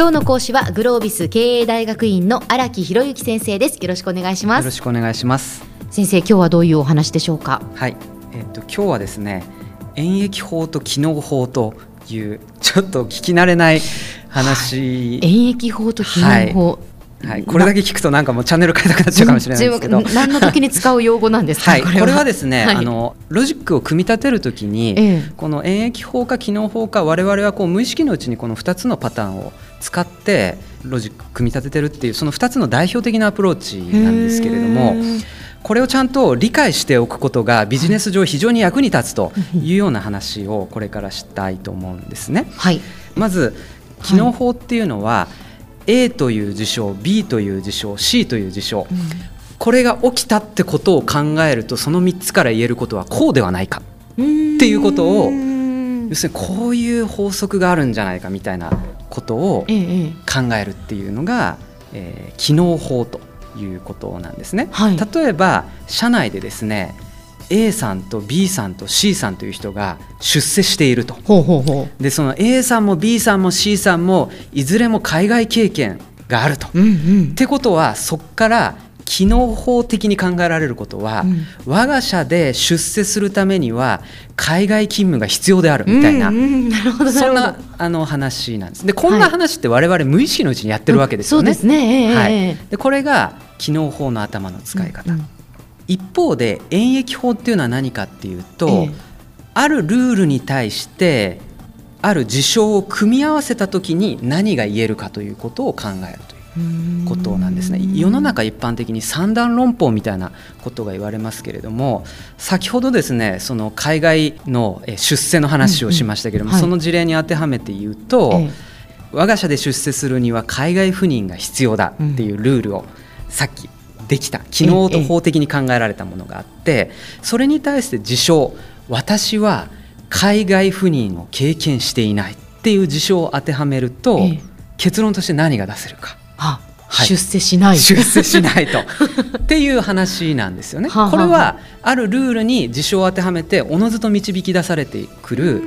今日の講師はグロービス経営大学院の荒木博之先生です。よろしくお願いします。よろしくお願いします。先生今日はどういうお話でしょうか？はい。えっ、と今日はですね演疫法と機能法というちょっと聞き慣れない話、はい、演疫法と機能法、はい。はい、これだけ聞くとなんかもうチャンネル変えたくなっちゃうかもしれないですけど。何の時に使う用語なんですか、はい、これは。ですね、はい、あのロジックを組み立てるときに、ええ、この演疫法か機能法か我々はこう無意識のうちにこの2つのパターンを使ってロジック組み立ててるっていうその2つの代表的なアプローチなんですけれどもこれをちゃんと理解しておくことがビジネス上非常に役に立つというような話をこれからしたいと思うんですね。はい、まず機能法っていうのは、A という事象 B という事象 C という事象、うん、これが起きたってことを考えるとその3つから言えることはこうではないかっていうことを要するにこういう法則があるんじゃないかみたいなことを考えるっていうのが、ええー、機能法ということなんですね。はい、例えば社内でですね A さんと B さんと C さんという人が出世していると。でその A さんも B さんも C さんもいずれも海外経験があると。うんうん、ってことはそこから機能法的に考えられることは、うん、我が社で出世するためには海外勤務が必要であるみたいな、うんうん、なそんなあの話なんです。でこんな話って我々無意識のうちにやってるわけですよね。はい、でこれが機能法の頭の使い方。うんうん。一方で演疫法っていうのは何かっていうと、ええ、あるルールに対してある事象を組み合わせた時に何が言えるかということを考えるということなんですね。世の中一般的に三段論法みたいなことが言われますけれども先ほどですねその海外の出世の話をしましたけれども、うん。うんはい、その事例に当てはめて言うと、ええ、我が社で出世するには海外赴任が必要だっていうルールをさっきできた機能と法的に考えられたものがあってそれに対して事象私は海外赴任を経験していないっていう事象を当てはめると結論として何が出せるか。はい、出世しない。出世しないと。っていう話なんですよね。これはあるルールに事象を当てはめておのずと導き出されてくる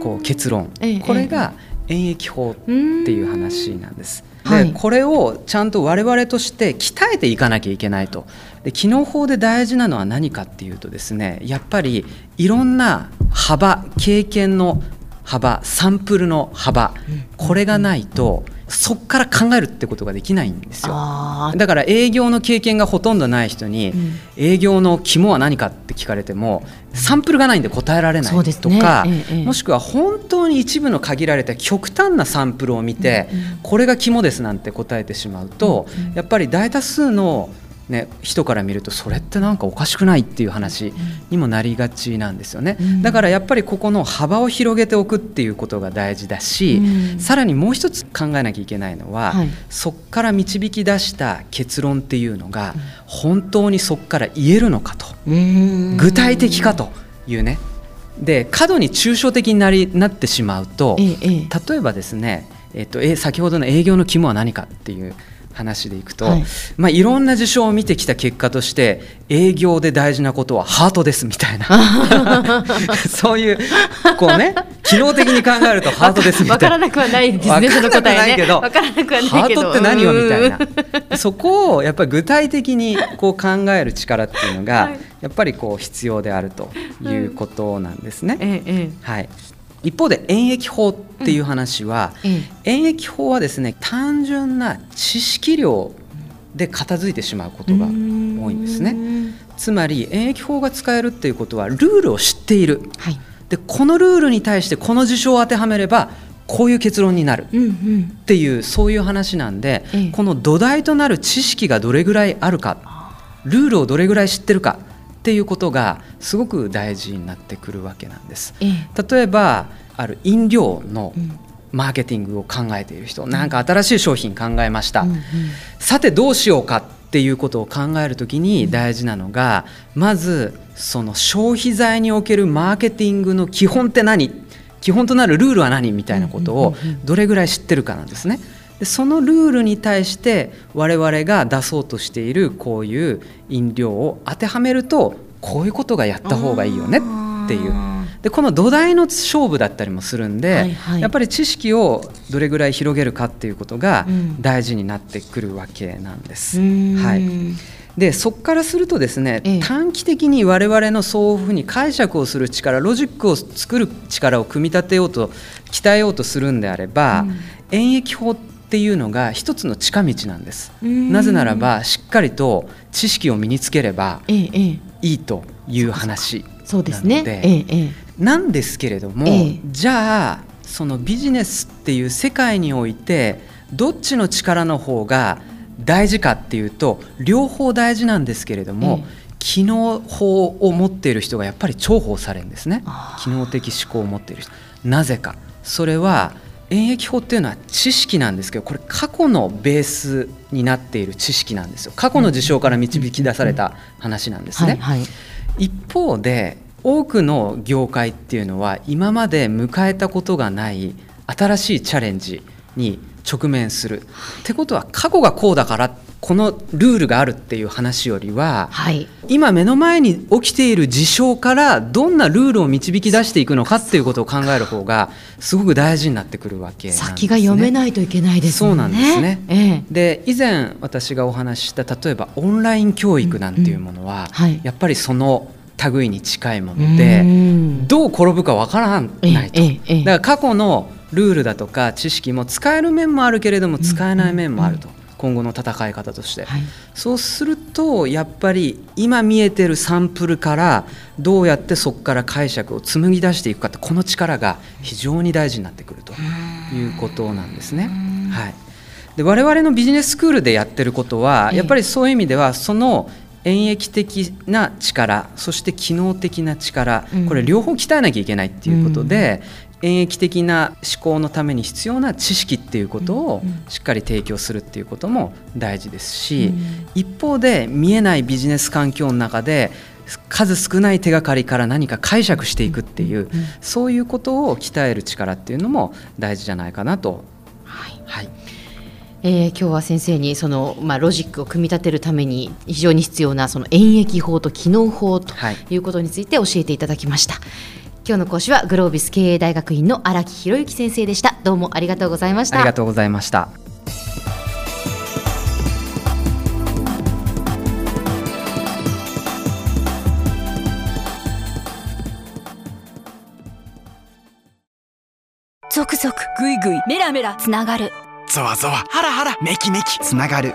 こう結論、これが演疫法っていう話なんです。で、はい、これをちゃんと我々として鍛えていかなきゃいけないと。で機能法で大事なのは何かっていうとですねやっぱりいろんな幅経験の幅サンプルの幅これがないとそこから考えるってことができないんですよ。だから営業の経験がほとんどない人に、営業の肝は何かって聞かれてもサンプルがないんで答えられないとか、もしくは本当に一部の限られた極端なサンプルを見て、これが肝ですなんて答えてしまうと、やっぱり大多数のね、人から見るとそれってなんかおかしくないっていう話にもなりがちなんですよね、うん、だからやっぱりここの幅を広げておくっていうことが大事だし、うん、さらにもう一つ考えなきゃいけないのは、はい、そこから導き出した結論っていうのが本当にそこから言えるのかと、うん、具体的かというね。で過度に抽象的になりなってしまうと、ええ、例えばですね、えっと、え先ほどの営業の肝は何かっていう話でいくと、はい。まあ、いろんな事象を見てきた結果として営業で大事なことはハートですみたいな。そういうこうね機能的に考えるとハートですみたいな。分からなくはないですねその答えね。分からなくはないけどハートって何よみたいな。そこをやっぱり具体的にこう考える力っていうのが、はい、やっぱりこう必要であるということなんですね。はい一方で演疫法っていう話は、うん、演疫法はですね単純な知識量で片付いてしまうことが多いんですね。つまり演疫法が使えるっていうことはルールを知っている、はい、でこのルールに対してこの事象を当てはめればこういう結論になる。っていう、うんうん、そういう話なんで、ええ、この土台となる知識がどれぐらいあるかルールをどれぐらい知ってるかっていうことがすごく大事になってくるわけなんです。例えばある飲料のマーケティングを考えている人、うん、なんか新しい商品考えました、うんうん、さてどうしようかっていうことを考えるときに大事なのが、まずその消費財におけるマーケティングの基本って何？基本となるルールは何？みたいなことをどれぐらい知ってるかなんですね。でそのルールに対して我々が出そうとしているこういう飲料を当てはめるとこういうことがやった方がいいよねっていう。でこの土台の勝負だったりもするんで、はいはい、やっぱり知識をどれぐらい広げるかっていうことが大事になってくるわけなんです。はい。でそこからするとですね、ええ、短期的に我々のそういうふうに解釈をする力ロジックを作る力を組み立てようと鍛えようとするんであれば、うん、演疫法っていうのが一つの近道なんです。なぜならばしっかりと知識を身につければいいという話そうでなんですけれども、え、じゃあそのビジネスっていう世界においてどっちの力の方が大事かっていうと両方大事なんですけれども、機能法を持っている人がやっぱり重宝されるんですね。機能的思考を持っている人。なぜか。それは演疫法っていうのは知識なんですけどこれ過去のベースになっている知識なんですよ過去の事象から導き出された話なんですね。一方で多くの業界っていうのは今まで迎えたことがない新しいチャレンジに直面する。ってことは過去がこうだからこのルールがあるっていう話よりは、はい、今目の前に起きている事象からどんなルールを導き出していくのかっていうことを考える方がすごく大事になってくるわけ、ね、先が読めないといけないです、ね、そうなんですね。ええ、で以前私がお話しした例えばオンライン教育なんていうものは、うん。うんはい、やっぱりその類に近いものでどう転ぶかわからないと。だから過去のルールだとか知識も使える面もあるけれども使えない面もあると。今後の戦い方として、はい、そうするとやっぱり今見えてるサンプルからどうやってそこから解釈を紡ぎ出していくかってこの力が非常に大事になってくるということなんですね。はい、で我々のビジネススクールでやってることはやっぱりそういう意味ではその演疫的な力そして機能的な力これ両方鍛えなきゃいけないっていうことで、演疫的な思考のために必要な知識っていうことをしっかり提供するっていうことも大事ですし、一方で見えないビジネス環境の中で数少ない手がかりから何か解釈していくっていう、そういうことを鍛える力っていうのも大事じゃないかなと。はい、はい。えー、今日は先生にその、まあ、ロジックを組み立てるために非常に必要なその演疫法と機能法とい。うことについて教えていただきました。はい今日の講師はグロービス経営大学院の荒木博之先生でした。どうもありがとうございました。ありがとうございました。続々ぐいぐいメラメラつながる。ゾワゾワハラハラメキメキつながる